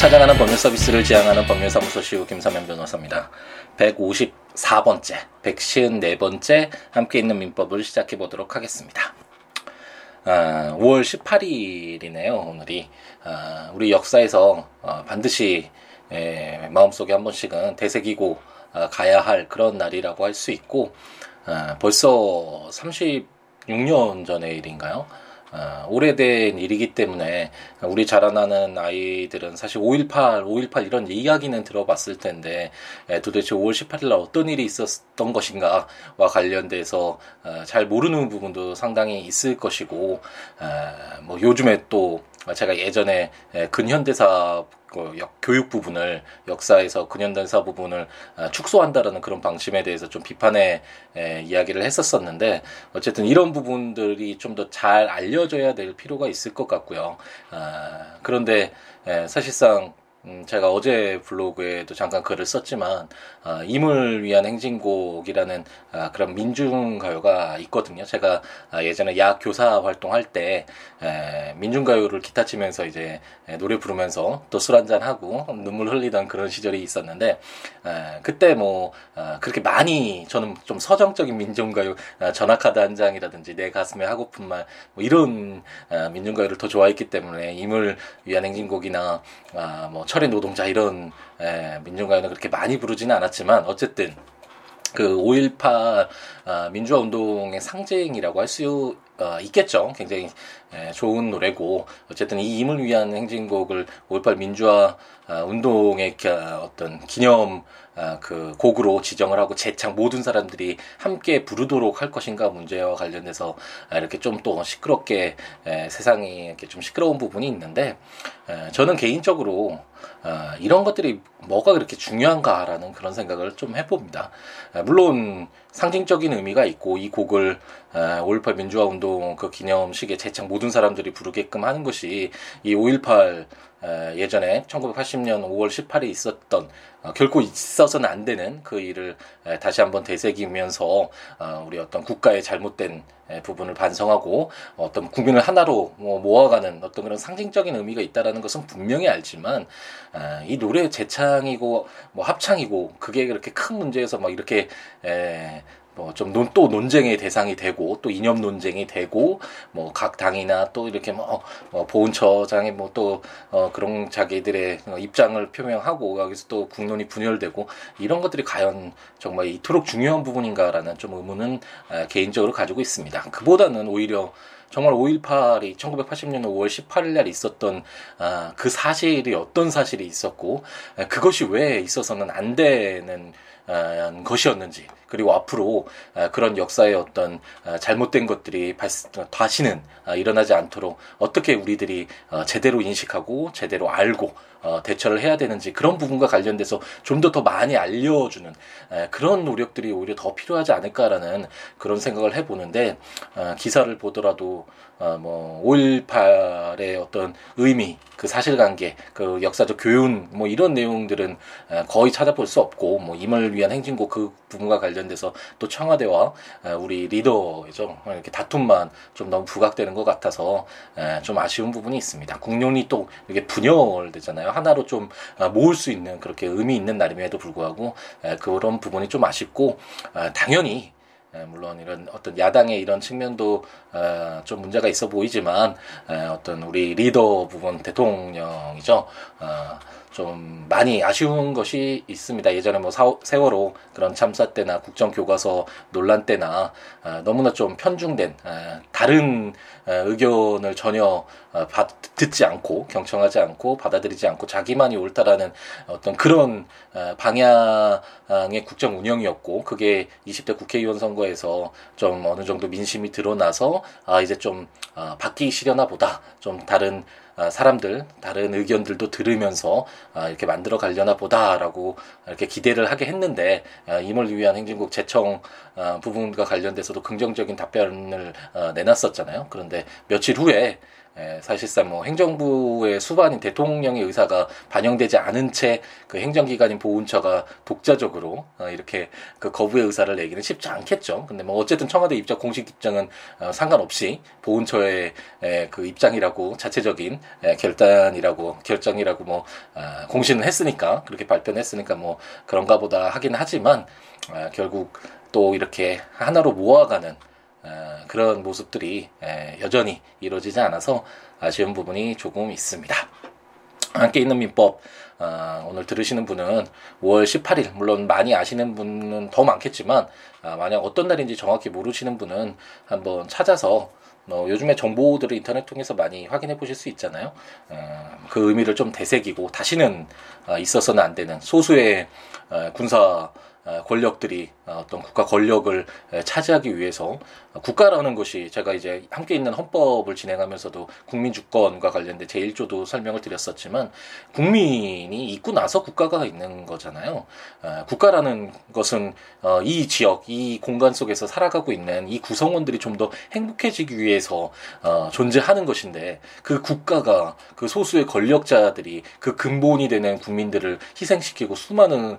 찾아가는 법률 서비스를 지향하는 법률사무소 시우 김사면 변호사입니다. 154번째, 154번째 함께 있는 민법을 시작해 보도록 하겠습니다. 아, 5월 18일이네요, 오늘이. 아, 우리 역사에서 어, 반드시 에, 마음속에 한 번씩은 되새기고 아, 가야 할 그런 날이라고 할 수 있고, 아, 벌써 36년 전의 일인가요? 어, 오래된 일이기 때문에 우리 자라나는 아이들은 사실 5.18, 5.18 이런 이야기는 들어봤을 텐데 에, 도대체 5월 18일 날 어떤 일이 있었던 것인가와 관련돼서 어, 잘 모르는 부분도 상당히 있을 것이고 어, 뭐 요즘에 또 제가 예전에 근현대사 그 교육 부분을 역사에서 근현대사 부분을 아, 축소한다라는 그런 방침에 대해서 좀 비판의 에, 이야기를 했었었는데 어쨌든 이런 부분들이 좀 더 잘 알려져야 될 필요가 있을 것 같고요. 아, 그런데 에, 사실상 음, 제가 어제 블로그에도 잠깐 글을 썼지만 어, 임을 위한 행진곡이라는 어, 그런 민중가요가 있거든요. 제가 어, 예전에 야 교사 활동할 때 에, 민중가요를 기타 치면서 이제 에, 노래 부르면서 또 술 한잔 하고 눈물 흘리던 그런 시절이 있었는데 에, 그때 뭐 어, 그렇게 많이 저는 좀 서정적인 민중가요 어, 전화카드 한 장이라든지 내 가슴에 하고픈 말 뭐 이런 어, 민중가요를 더 좋아했기 때문에 임을 위한 행진곡이나 아, 뭐 철의 노동자 이런 에, 민중가요는 그렇게 많이 부르지는 않았지만 어쨌든 그 5.18 아, 민주화 운동의 상징이라고 할수 어, 있겠죠. 굉장히 에, 좋은 노래고 어쨌든 이 임을 위한 행진곡을 5.18 민주화 아, 운동의 어떤 기념 아, 그 곡으로 지정을 하고 재창 모든 사람들이 함께 부르도록 할 것인가 문제와 관련돼서 아, 이렇게 좀 또 시끄럽게 에, 세상이 이렇게 좀 시끄러운 부분이 있는데 에, 저는 개인적으로 아, 이런 것들이 뭐가 그렇게 중요한가라는 그런 생각을 좀 해봅니다. 아, 물론 상징적인 의미가 있고 이 곡을 5.18 민주화 운동 그 기념식에 재창 모든 사람들이 부르게끔 하는 것이 이 5.18 예전에 1980년 5월 18일에 있었던 어, 결코 있어서는 안 되는 그 일을 다시 한번 되새기면서 어, 우리 어떤 국가의 잘못된 부분을 반성하고 어떤 국민을 하나로 뭐 모아가는 어떤 그런 상징적인 의미가 있다라는 것은 분명히 알지만 아, 이 노래 재창이고 뭐 합창이고 그게 그렇게 큰 문제에서 막 이렇게 뭐좀또 논쟁의 대상이 되고 또 이념 논쟁이 되고 뭐 각 당이나 또 이렇게 뭐 어, 보훈처장이 뭐 또 어, 그런 자기들의 입장을 표명하고 여기서 또 국론이 분열되고 이런 것들이 과연 정말 이토록 중요한 부분인가라는 좀 의문은 아, 개인적으로 가지고 있습니다. 그보다는 오히려 정말 5.18이 1980년 5월 18일 날 있었던 아, 그 사실이 어떤 사실이 있었고 아, 그것이 왜 있어서는 안 되는 아, 것이었는지 그리고 앞으로 아, 그런 역사의 어떤 아, 잘못된 것들이 다시는 일어나지 않도록 어떻게 우리들이 어, 제대로 인식하고 제대로 알고 어, 대처를 해야 되는지 그런 부분과 관련돼서 좀 더 더 많이 알려주는 그런 노력들이 오히려 더 필요하지 않을까라는 그런 생각을 해보는데 기사를 보더라도 어, 뭐, 5.18의 어떤 의미, 그 사실관계, 그 역사적 교훈, 뭐 이런 내용들은 거의 찾아볼 수 없고, 뭐 임을 위한 행진곡 그 부분과 관련 돼서 또 청와대와 우리 리더죠. 이렇게 다툼만 좀 너무 부각되는 것 같아서 좀 아쉬운 부분이 있습니다. 국론이 또 이게 분열되잖아요. 하나로 좀 아, 모을 수 있는 그렇게 의미 있는 날임에도 불구하고 그런 부분이 좀 아쉽고, 아, 당연히 에, 물론 이런 어떤 야당의 이런 측면도 어, 좀 문제가 있어 보이지만 에, 어떤 우리 리더 부분 대통령이죠. 어, 좀 많이 아쉬운 것이 있습니다. 예전에 뭐 사, 세월호 그런 참사 때나 국정교과서 논란 때나 어, 너무나 좀 편중된 어, 다른 어, 의견을 전혀 어, 받, 듣지 않고 경청하지 않고 받아들이지 않고 자기만이 옳다라는 어떤 그런 어, 방향의 국정 운영이었고 그게 20대 국회의원 선거에서 좀 어느 정도 민심이 드러나서 아 이제 좀 어, 바뀌시려나 보다 좀 다른 아, 사람들 다른 의견들도 들으면서 아, 이렇게 만들어 가려나 보다라고 이렇게 기대를 하게 했는데 아, 임을 위한 행진국 재청 부분과 관련돼서도 긍정적인 답변을 어, 내놨었잖아요. 그런데 며칠 후에 에, 사실상 뭐 행정부의 수반인 대통령의 의사가 반영되지 않은 채 그 행정기관인 보훈처가 독자적으로 어, 이렇게 그 거부의 의사를 내기는 쉽지 않겠죠. 근데 뭐 어쨌든 청와대 입장 공식 입장은 어, 상관없이 보훈처의 에, 그 입장이라고 자체적인 에, 결단이라고 결정이라고 뭐 어, 공신을 했으니까 그렇게 발표를 했으니까 뭐 그런가 보다 하긴 하지만 어, 결국 또 이렇게 하나로 모아가는 어, 그런 모습들이 여전히 이루어지지 않아서 아쉬운 부분이 조금 있습니다. 함께 있는 민법 어, 오늘 들으시는 분은 5월 18일 물론 많이 아시는 분은 더 많겠지만 아, 만약 어떤 날인지 정확히 모르시는 분은 한번 찾아서 어, 요즘에 정보들을 인터넷 통해서 많이 확인해 보실 수 있잖아요. 어, 그 의미를 좀 되새기고 다시는 어, 있어서는 안 되는 소수의 어, 군사 어, 권력들이 어, 어떤 국가 권력을 차지하기 위해서 국가라는 것이 제가 이제 함께 있는 헌법을 진행하면서도 국민 주권과 관련된 제1조도 설명을 드렸었지만 국민이 있고 나서 국가가 있는 거잖아요. 어, 국가라는 것은 이 지역, 이 공간 속에서 살아가고 있는 이 구성원들이 좀 더 행복해지기 위해서 존재하는 것인데 그 국가가 그 소수의 권력자들이 그 근본이 되는 국민들을 희생시키고 수많은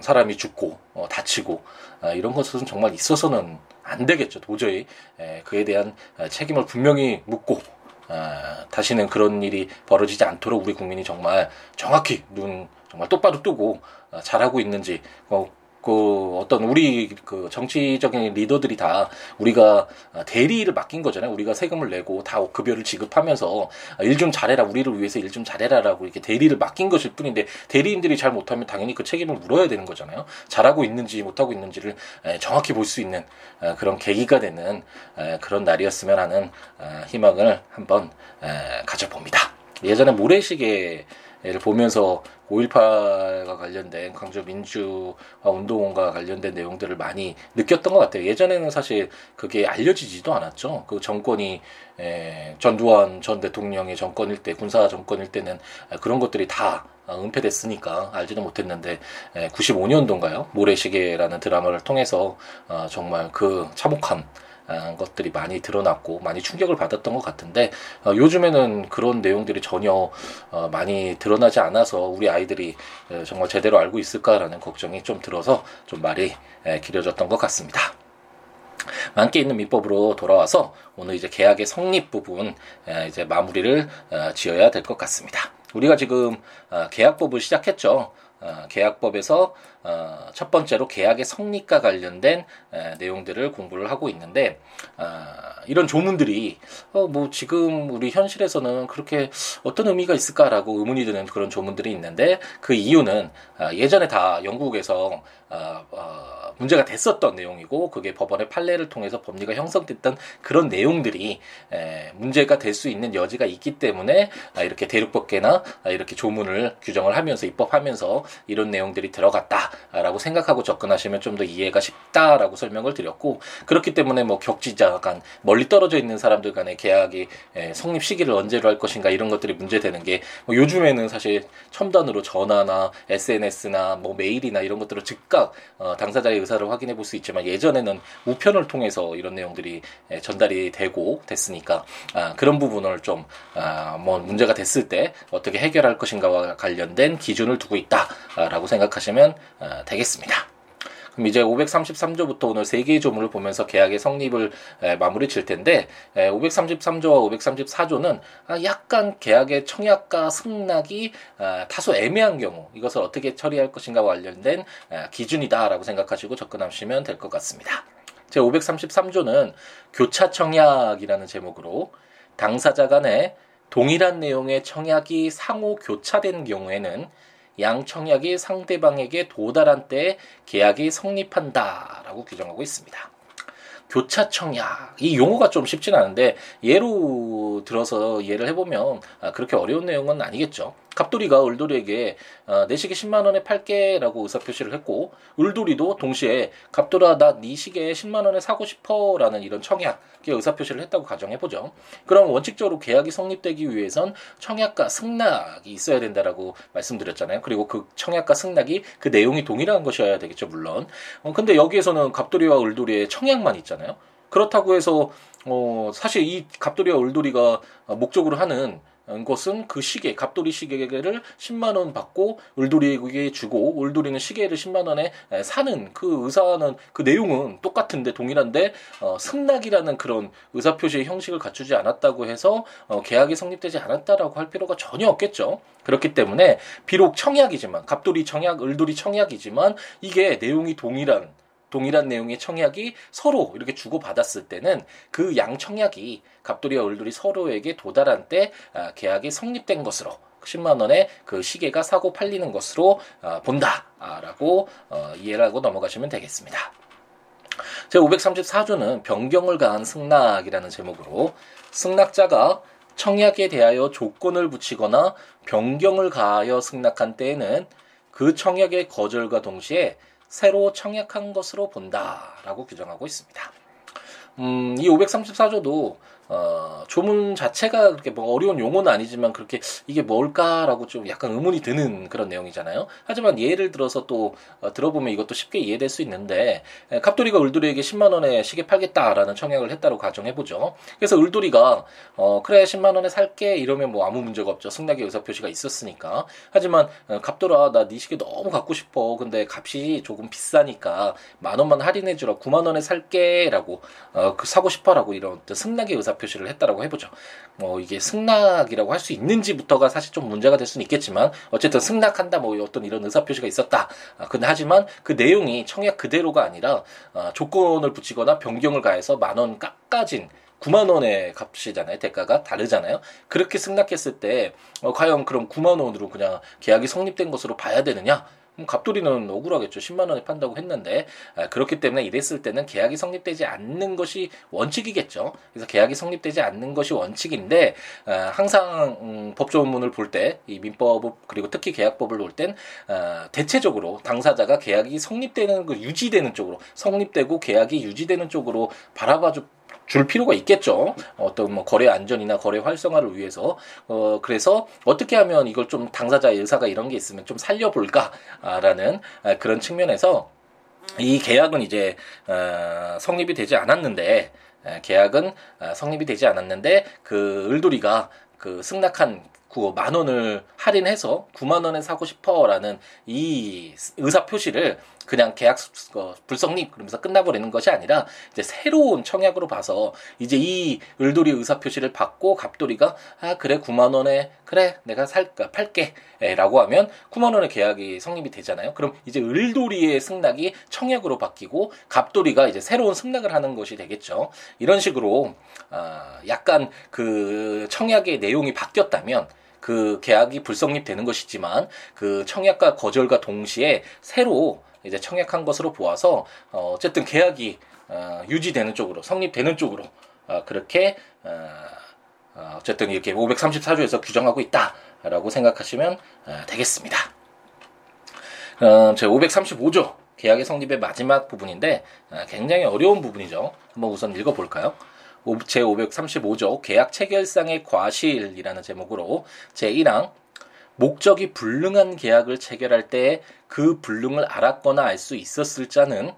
사람이 죽고 어, 다치고 어, 이런 것은 정말 있어서는 안 되겠죠. 도저히 에, 그에 대한 어, 책임을 분명히 묻고 어, 다시는 그런 일이 벌어지지 않도록 우리 국민이 정말 정확히 눈 정말 똑바로 뜨고 어, 잘하고 있는지 어, 그 어떤 우리 그 정치적인 리더들이 다 우리가 대리를 맡긴 거잖아요. 우리가 세금을 내고 다 급여를 지급하면서 일 좀 잘해라. 우리를 위해서 일 좀 잘해라라고 이렇게 대리를 맡긴 것일 뿐인데 대리인들이 잘 못하면 당연히 그 책임을 물어야 되는 거잖아요. 잘하고 있는지 못하고 있는지를 정확히 볼 수 있는 그런 계기가 되는 그런 날이었으면 하는 희망을 한번 가져봅니다. 예전에 모래시계 를 보면서 5.18과 관련된 광주 민주화 운동과 관련된 내용들을 많이 느꼈던 것 같아요. 예전에는 사실 그게 알려지지도 않았죠. 그 정권이 에, 전두환 전 대통령의 정권일 때, 군사 정권일 때는 그런 것들이 다 은폐됐으니까 알지도 못했는데 95년도인가요? 모래시계라는 드라마를 통해서 어, 정말 그 참혹한 어, 것들이 많이 드러났고 많이 충격을 받았던 것 같은데 어, 요즘에는 그런 내용들이 전혀 어, 많이 드러나지 않아서 우리 아이들이 정말 제대로 알고 있을까라는 걱정이 좀 들어서 좀 말이 길어졌던 것 같습니다. 함께 있는 민법으로 돌아와서 오늘 이제 계약의 성립 부분 이제 마무리를 지어야 될 것 같습니다. 우리가 지금 계약법을 시작했죠. 어, 계약법에서 어, 첫 번째로 계약의 성립과 관련된 에, 내용들을 공부를 하고 있는데 어, 이런 조문들이 어, 뭐 지금 우리 현실에서는 그렇게 어떤 의미가 있을까라고 의문이 드는 그런 조문들이 있는데 그 이유는 어, 예전에 다 영국에서 문제가 됐었던 내용이고 그게 법원의 판례를 통해서 법리가 형성됐던 그런 내용들이 에, 문제가 될 수 있는 여지가 있기 때문에 아, 이렇게 대륙법계나 아, 이렇게 조문을 규정을 하면서 입법하면서 이런 내용들이 들어갔다라고 생각하고 접근하시면 좀 더 이해가 쉽다라고 설명을 드렸고 그렇기 때문에 뭐 격지자 간 멀리 떨어져 있는 사람들 간의 계약이 에, 성립 시기를 언제로 할 것인가 이런 것들이 문제되는 게 뭐 요즘에는 사실 첨단으로 전화나 SNS나 뭐 메일이나 이런 것들을 즉각 어, 당사자의 의사 를 확인해 볼 수 있지만 예전에는 우편을 통해서 이런 내용들이 전달이 되고 됐으니까 아, 그런 부분을 좀뭐 아, 문제가 됐을 때 어떻게 해결할 것인가와 관련된 기준을 두고 있다라고 생각하시면 아, 되겠습니다. 그럼 이제 533조부터 오늘 세 개의 조문을 보면서 계약의 성립을 에, 마무리 칠 텐데 에, 533조와 534조는 아, 약간 계약의 청약과 승낙이 아, 다소 애매한 경우 이것을 어떻게 처리할 것인가와 관련된 아, 기준이다라고 생각하시고 접근하시면 될 것 같습니다. 제 533조는 교차 청약이라는 제목으로 당사자 간에 동일한 내용의 청약이 상호 교차된 경우에는 양 청약이 상대방에게 도달한 때에 계약이 성립한다라고 규정하고 있습니다. 교차 청약 이 용어가 좀 쉽진 않은데 예로 들어서 이해를 해보면 아, 그렇게 어려운 내용은 아니겠죠. 갑돌이가 을돌이에게 어, 내 시계 10만 원에 팔게라고 의사 표시를 했고 을돌이도 동시에 갑돌아 나 네 시계 10만 원에 사고 싶어라는 이런 청약의 의사 표시를 했다고 가정해 보죠. 그럼 원칙적으로 계약이 성립되기 위해선 청약과 승낙이 있어야 된다라고 말씀드렸잖아요. 그리고 그 청약과 승낙이 그 내용이 동일한 것이어야 되겠죠, 물론. 어, 근데 여기에서는 갑돌이와 을돌이의 청약만 있잖아요. 그렇다고 해서 어, 사실 이 갑돌이와 을돌이가 목적으로 하는 것은 그 시계, 갑돌이 시계를 10만 원 받고 을돌이에게 주고 을돌이는 시계를 10만 원에 사는 그 의사는 그 내용은 똑같은데 동일한데 어, 승낙이라는 그런 의사 표시의 형식을 갖추지 않았다고 해서 어, 계약이 성립되지 않았다라고 할 필요가 전혀 없겠죠. 그렇기 때문에 비록 청약이지만 갑돌이 청약, 을돌이 청약이지만 이게 내용이 동일한 동일한 내용의 청약이 서로 이렇게 주고받았을 때는 그 양 청약이 갑돌이와 을돌이 서로에게 도달한 때 아, 계약이 성립된 것으로 10만 원의 그 시계가 사고 팔리는 것으로 아, 본다라고 어, 이해를 하고 넘어가시면 되겠습니다. 제 534조는 변경을 가한 승낙이라는 제목으로 승낙자가 청약에 대하여 조건을 붙이거나 변경을 가하여 승낙한 때에는 그 청약의 거절과 동시에 새로 청약한 것으로 본다라고 규정하고 있습니다. 음, 이 534조도 어, 조문 자체가 그렇게 뭐 어려운 용어는 아니지만 그렇게 이게 뭘까라고 좀 약간 의문이 드는 그런 내용이잖아요. 하지만 예를 들어서 또 어, 들어보면 이것도 쉽게 이해될 수 있는데 에, 갑돌이가 을돌이에게 10만 원에 시계 팔겠다라는 청약을 했다고 가정해 보죠. 그래서 을돌이가 어 그래 10만 원에 살게 이러면 뭐 아무 문제가 없죠. 승낙의 의사 표시가 있었으니까. 하지만 어, 갑돌아 나 네 시계 너무 갖고 싶어. 근데 값이 조금 비싸니까 만 원만 할인해 주라. 9만 원에 살게라고 어, 그 사고 싶어라고 이런 승낙의 의사 표시를 했다라고 해보죠. 뭐 이게 승낙이라고 할 수 있는지부터가 사실 좀 문제가 될 수는 있겠지만 어쨌든 승낙한다 뭐 어떤 이런 의사 표시가 있었다. 아, 근데 하지만 그 내용이 청약 그대로가 아니라 아, 조건을 붙이거나 변경을 가해서 만 원 깎아진 9만 원의 값이잖아요. 대가가 다르잖아요. 그렇게 승낙했을 때 어, 과연 그럼 9만 원으로 그냥 계약이 성립된 것으로 봐야 되느냐? 갑돌이는 억울하겠죠. 10만 원에 판다고 했는데 아, 그렇기 때문에 이랬을 때는 계약이 성립되지 않는 것이 원칙이겠죠. 그래서 계약이 성립되지 않는 것이 원칙인데 아, 항상 음, 법조문을 볼 때 이 민법 그리고 특히 계약법을 볼땐 아, 대체적으로 당사자가 계약이 성립되는 그 유지되는 쪽으로 성립되고 계약이 유지되는 쪽으로 바라봐 주 줄 필요가 있겠죠. 어떤 뭐 거래 안전이나 거래 활성화를 위해서 어 그래서 어떻게 하면 이걸 좀 당사자의 의사가 이런 게 있으면 좀 살려볼까라는 아, 그런 측면에서 이 계약은 이제 어 성립이 되지 않았는데 계약은 아, 성립이 되지 않았는데 그 을돌이가 그 승낙한 그만 원을 할인해서 9만 원에 사고 싶어라는 이 의사 표시를 그냥 계약 어, 불성립 그러면서 끝나버리는 것이 아니라 이제 새로운 청약으로 봐서 이제 이 을돌이 의사 표시를 받고 갑돌이가 아 그래 9만 원에 그래 내가 살까 팔게라고 하면 9만 원의 계약이 성립이 되잖아요. 그럼 이제 을돌이의 승낙이 청약으로 바뀌고 갑돌이가 이제 새로운 승낙을 하는 것이 되겠죠. 이런 식으로 아 약간 그 청약의 내용이 바뀌었다면 그 계약이 불성립되는 것이지만 그 청약과 거절과 동시에 새로 이제 청약한 것으로 보아서 어, 어쨌든 계약이 어, 유지되는 쪽으로 성립되는 쪽으로 어, 그렇게 어, 어 어쨌든 이렇게 534조에서 규정하고 있다라고 생각하시면 어, 되겠습니다. 어, 제 535조 계약의 성립의 마지막 부분인데 어, 굉장히 어려운 부분이죠. 한번 우선 읽어볼까요? 제535조 계약 체결상의 과실이라는 제목으로 제1항 목적이 불능한 계약을 체결할 때그 불능을 알았거나 알 수 있었을 자는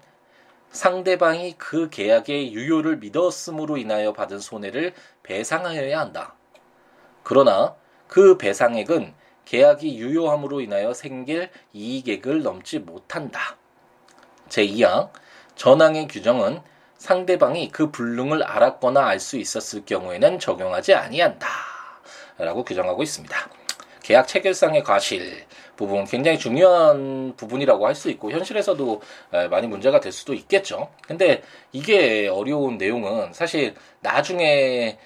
상대방이 그 계약의 유효를 믿었음으로 인하여 받은 손해를 배상하여야 한다. 그러나 그 배상액은 계약이 유효함으로 인하여 생길 이익액을 넘지 못한다. 제2항 전항의 규정은 상대방이 그 불능을 알았거나 알 수 있었을 경우에는 적용하지 아니한다. 라고 규정하고 있습니다. 계약 체결상의 과실 부분 굉장히 중요한 부분이라고 할 수 있고 현실에서도 많이 문제가 될 수도 있겠죠. 근데 이게 어려운 내용은 사실 나중에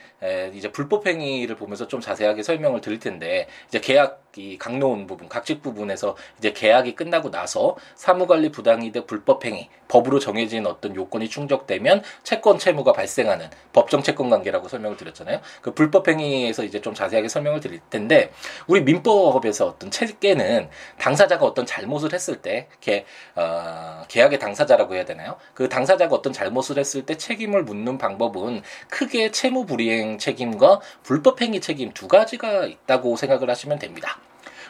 이제 불법 행위를 보면서 좀 자세하게 설명을 드릴 텐데 이제 계약 이 강로운 부분, 각직 부분에서 이제 계약이 끝나고 나서 사무관리 부당이득 불법 행위, 법으로 정해진 어떤 요건이 충족되면 채권 채무가 발생하는 법정 채권 관계라고 설명을 드렸잖아요. 그 불법 행위에서 이제 좀 자세하게 설명을 드릴 텐데 우리 민법에서 어떤 체계는 당사자가 어떤 잘못을 했을 때 계, 어, 계약의 당사자라고 해야 되나요? 그 당사자가 어떤 잘못을 했을 때 책임을 묻는 방법은 크게 채무 불이행 책임과 불법 행위 책임 두 가지가 있다고 생각을 하시면 됩니다.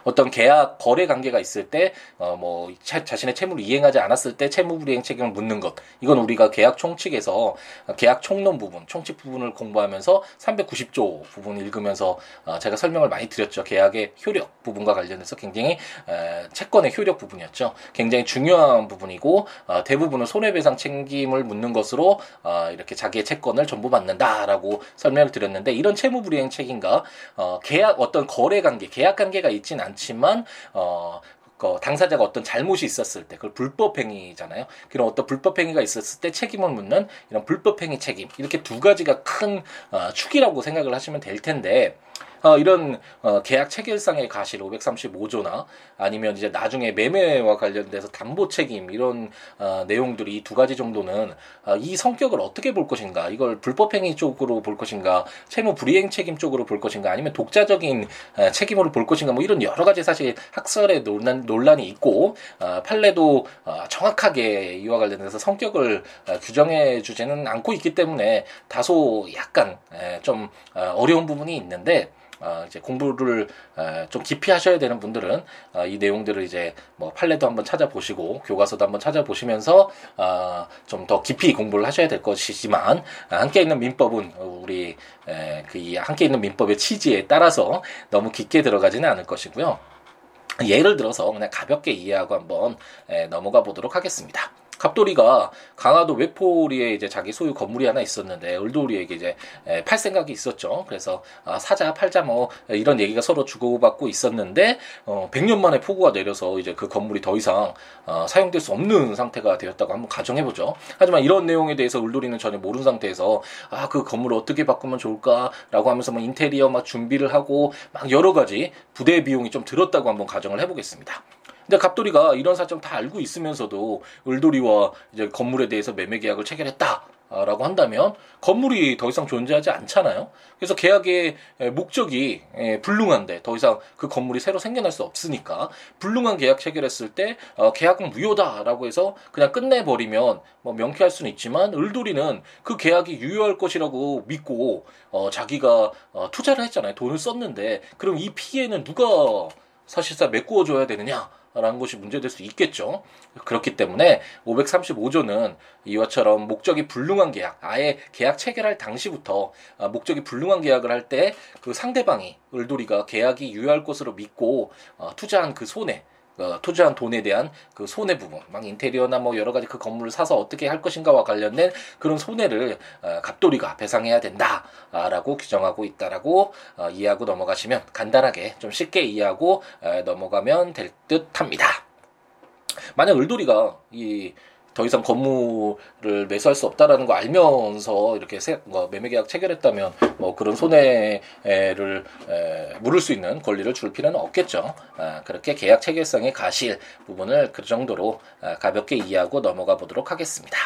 어떤 계약 거래 관계가 있을 때 어 뭐 자신의 채무를 이행하지 않았을 때 채무 불이행 책임을 묻는 것. 이건 우리가 계약 총칙에서 계약 총론 부분 총칙 부분을 공부하면서 390조 부분 읽으면서 어 제가 설명을 많이 드렸죠. 계약의 효력 부분과 관련해서 굉장히 에 채권의 효력 부분이었죠. 굉장히 중요한 부분이고 어 대부분은 손해배상 책임을 묻는 것으로 어 이렇게 자기의 채권을 전부 받는다라고 설명을 드렸는데 이런 채무 불이행 책임과 어 계약 어떤 거래 관계 계약 관계가 있진 않 지만 어, 그 당사자가 어떤 잘못이 있었을 때 그걸 불법행위잖아요. 그런 어떤 불법행위가 있었을 때 책임을 묻는 이런 불법행위 책임 이렇게 두 가지가 큰 어, 축이라고 생각을 하시면 될 텐데 어, 이런 어, 계약 체결상의 가실 535조나 아니면 이제 나중에 매매와 관련돼서 담보 책임 이런 어, 내용들이 두 가지 정도는 어, 이 성격을 어떻게 볼 것인가 이걸 불법행위 쪽으로 볼 것인가 채무 불이행 책임 쪽으로 볼 것인가 아니면 독자적인 어, 책임으로 볼 것인가 뭐 이런 여러 가지 사실 학설의 논란, 논란이 있고 어, 판례도 어, 정확하게 이와 관련해서 성격을 어, 규정해 주지는 않고 있기 때문에 다소 약간 에, 좀 어, 어려운 부분이 있는데 어, 이제 공부를 어, 좀 깊이 하셔야 되는 분들은 어, 이 내용들을 이제 뭐 판례도 한번 찾아보시고 교과서도 한번 찾아보시면서 어, 좀 더 깊이 공부를 하셔야 될 것이지만 아, 함께 있는 민법은 우리 에, 그 함께 있는 민법의 취지에 따라서 너무 깊게 들어가지는 않을 것이고요. 예를 들어서 그냥 가볍게 이해하고 한번 에, 넘어가 보도록 하겠습니다. 갑돌이가 강화도 외포리에 이제 자기 소유 건물이 하나 있었는데 을돌이에게 이제 팔 생각이 있었죠. 그래서 아, 사자 팔자 뭐 이런 얘기가 서로 주고받고 있었는데 어 100년 만에 폭우가 내려서 이제 그 건물이 더 이상 어, 사용될 수 없는 상태가 되었다고 한번 가정해 보죠. 하지만 이런 내용에 대해서 을돌이는 전혀 모르는 상태에서 아 그 건물을 어떻게 바꾸면 좋을까라고 하면서 뭐 인테리어 막 준비를 하고 막 여러 가지 부대 비용이 좀 들었다고 한번 가정을 해보겠습니다. 근데 갑돌이가 이런 사정 다 알고 있으면서도 을돌이와 이제 건물에 대해서 매매 계약을 체결했다. 라고 한다면 건물이 더 이상 존재하지 않잖아요. 그래서 계약의 목적이 불능한데 더 이상 그 건물이 새로 생겨날 수 없으니까 불능한 계약 체결했을 때 어, 계약은 무효다라고 해서 그냥 끝내버리면 뭐 명쾌할 수는 있지만 을돌이는 그 계약이 유효할 것이라고 믿고 어, 자기가 어, 투자를 했잖아요. 돈을 썼는데 그럼 이 피해는 누가 사실상 메꾸어 줘야 되느냐? 라는 것이 문제될 수 있겠죠. 그렇기 때문에 535조는 이와처럼 목적이 불능한 계약, 아예 계약 체결할 당시부터 아, 목적이 불능한 계약을 할 때 그 상대방이 을돌이가 계약이 유효할 것으로 믿고 어, 투자한 그 손해, 어, 투자한 돈에 대한 그 손해 부분, 막 인테리어나 뭐 여러 가지 그 건물을 사서 어떻게 할 것인가와 관련된 그런 손해를 어, 갑돌이가 배상해야 된다라고 규정하고 있다라고 어, 이해하고 넘어가시면 간단하게 좀 쉽게 이해하고 어, 넘어가면 될 듯합니다. 만약 을돌이가 이 더 이상 건물을 매수할 수 없다라는 거 알면서 이렇게 세, 뭐 매매 계약 체결했다면 뭐 그런 손해를 에, 물을 수 있는 권리를 줄 필요는 없겠죠. 아, 그렇게 계약 체결성의 가실 부분을 그 정도로 아, 가볍게 이해하고 넘어가 보도록 하겠습니다.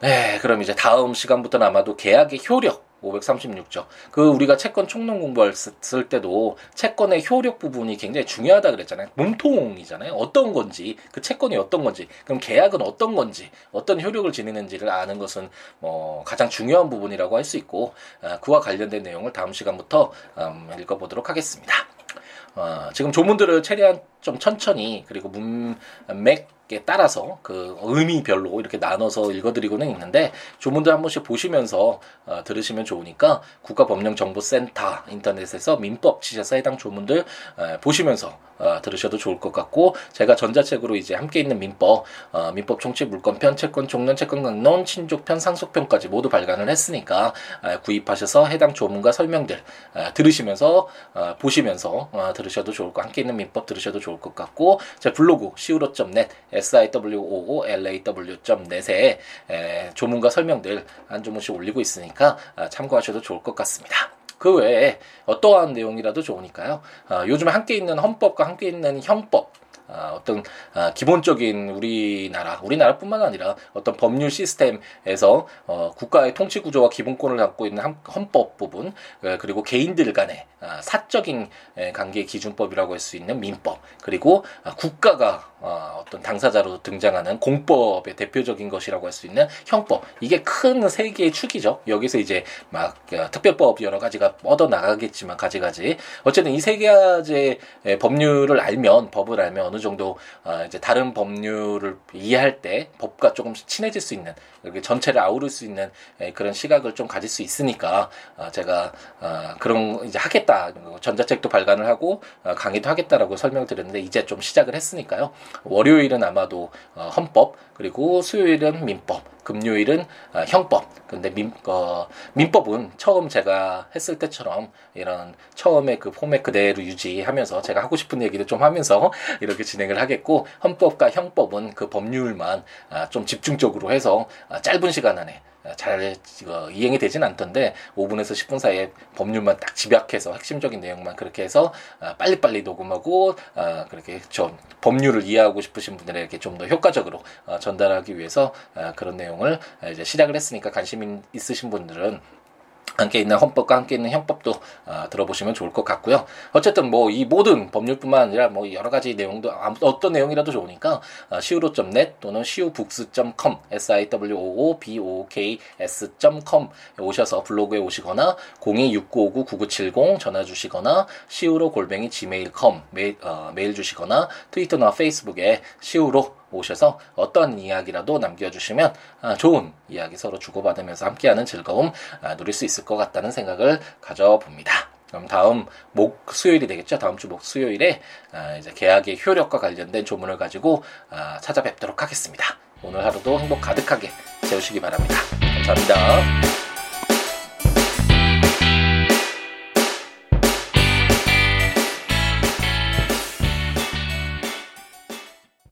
네, 그럼 이제 다음 시간부터는 아마도 계약의 효력 536조. 그 우리가 채권 총론 공부했을 때도 채권의 효력 부분이 굉장히 중요하다 그랬잖아요. 몸통이잖아요. 어떤 건지, 그 채권이 어떤 건지, 그럼 계약은 어떤 건지, 어떤 효력을 지니는지를 아는 것은 뭐 가장 중요한 부분이라고 할 수 있고, 아, 그와 관련된 내용을 다음 시간부터 음, 읽어보도록 하겠습니다. 어, 지금 조문들을 최대한 좀 천천히 그리고 문맥 에 따라서 그 의미별로 이렇게 나눠서 읽어드리고는 있는데 조문들 한 번씩 보시면서 어, 들으시면 좋으니까 국가법령정보센터 인터넷에서 민법 치셔서 해당 조문들 어, 보시면서 어, 들으셔도 좋을 것 같고 제가 전자책으로 이제 함께 있는 민법 어, 민법 총칙 물권편 채권 종론 채권 강론 친족편 상속편까지 모두 발간을 했으니까 어, 구입하셔서 해당 조문과 설명들 어, 들으시면서 어, 보시면서 어, 들으셔도 좋을 것 함께 있는 민법 들으셔도 좋을 것 같고 제 블로그 siwo.net siwoolaw.net에 조문과 설명들 한 조문씩 올리고 있으니까 아, 참고하셔도 좋을 것 같습니다. 그 외에 어떠한 내용이라도 좋으니까요. 어, 요즘 함께 있는 헌법과 함께 있는 형법 아, 어떤 아, 기본적인 우리나라 우리나라뿐만 아니라 어떤 법률 시스템에서 어, 국가의 통치 구조와 기본권을 갖고 있는 헌법 부분 어, 그리고 개인들 간의 아, 사적인 관계 기준법이라고 할 수 있는 민법 그리고 국가가 어, 어떤 당사자로 등장하는 공법의 대표적인 것이라고 할 수 있는 형법. 이게 큰 세 개의 축이죠. 여기서 이제 막 특별법 여러 가지가 뻗어 나가겠지만 가지가지. 어쨌든 이 세 가지의 법률을 알면 법을 알면 어느 정도 어, 이제 다른 법률을 이해할 때 법과 조금씩 친해질 수 있는 이렇게 전체를 아우를 수 있는 그런 시각을 좀 가질 수 있으니까 어, 제가 어, 그런 이제 하겠다 전자책도 발간을 하고 강의도 하겠다라고 설명드렸는데 이제 좀 시작을 했으니까요. 월요일은 아마도 헌법 그리고 수요일은 민법 금요일은 어, 형법. 근데 민, 어, 민법은 처음 제가 했을 때처럼 이런 처음에 그 포맷 그대로 유지하면서 제가 하고 싶은 얘기를 좀 하면서 이렇게 진행을 하겠고 헌법과 형법은 그 법률만 아, 좀 집중적으로 해서 아, 짧은 시간 안에 잘 어, 이행이 되진 않던데 5분에서 10분 사이에 법률만 딱 집약해서 핵심적인 내용만 그렇게 해서 아, 빨리빨리 녹음하고 아, 그렇게 좀 법률을 이해하고 싶으신 분들에게 좀 더 효과적으로 어, 전달하기 위해서 아, 그런 내용을 이제 시작을 했으니까 관심 있으신 분들은 함께 있는 헌법과 함께 있는 형법도 어, 들어보시면 좋을 것 같고요. 어쨌든 뭐 이 모든 법률뿐만 아니라 뭐 여러 가지 내용도 어떤 내용이라도 좋으니까 어, siwo.net 또는 siwobooks.com s i w o o b o k s.com 오셔서 블로그에 오시거나 026959-9970 전화 주시거나 siwo 골뱅이 gmail.com 메일, 어, 메일 주시거나 트위터나 페이스북에 siwo 오셔서 어떤 이야기라도 남겨주시면 아, 좋은 이야기 서로 주고받으면서 함께하는 즐거움 아, 누릴 수 있을 것 같다는 생각을 가져봅니다. 그럼 다음 목 수요일이 되겠죠. 다음 주 목 수요일에 아, 이제 계약의 효력과 관련된 조문을 가지고 찾아뵙도록 하겠습니다. 오늘 하루도 행복 가득하게 채우시기 바랍니다. 감사합니다.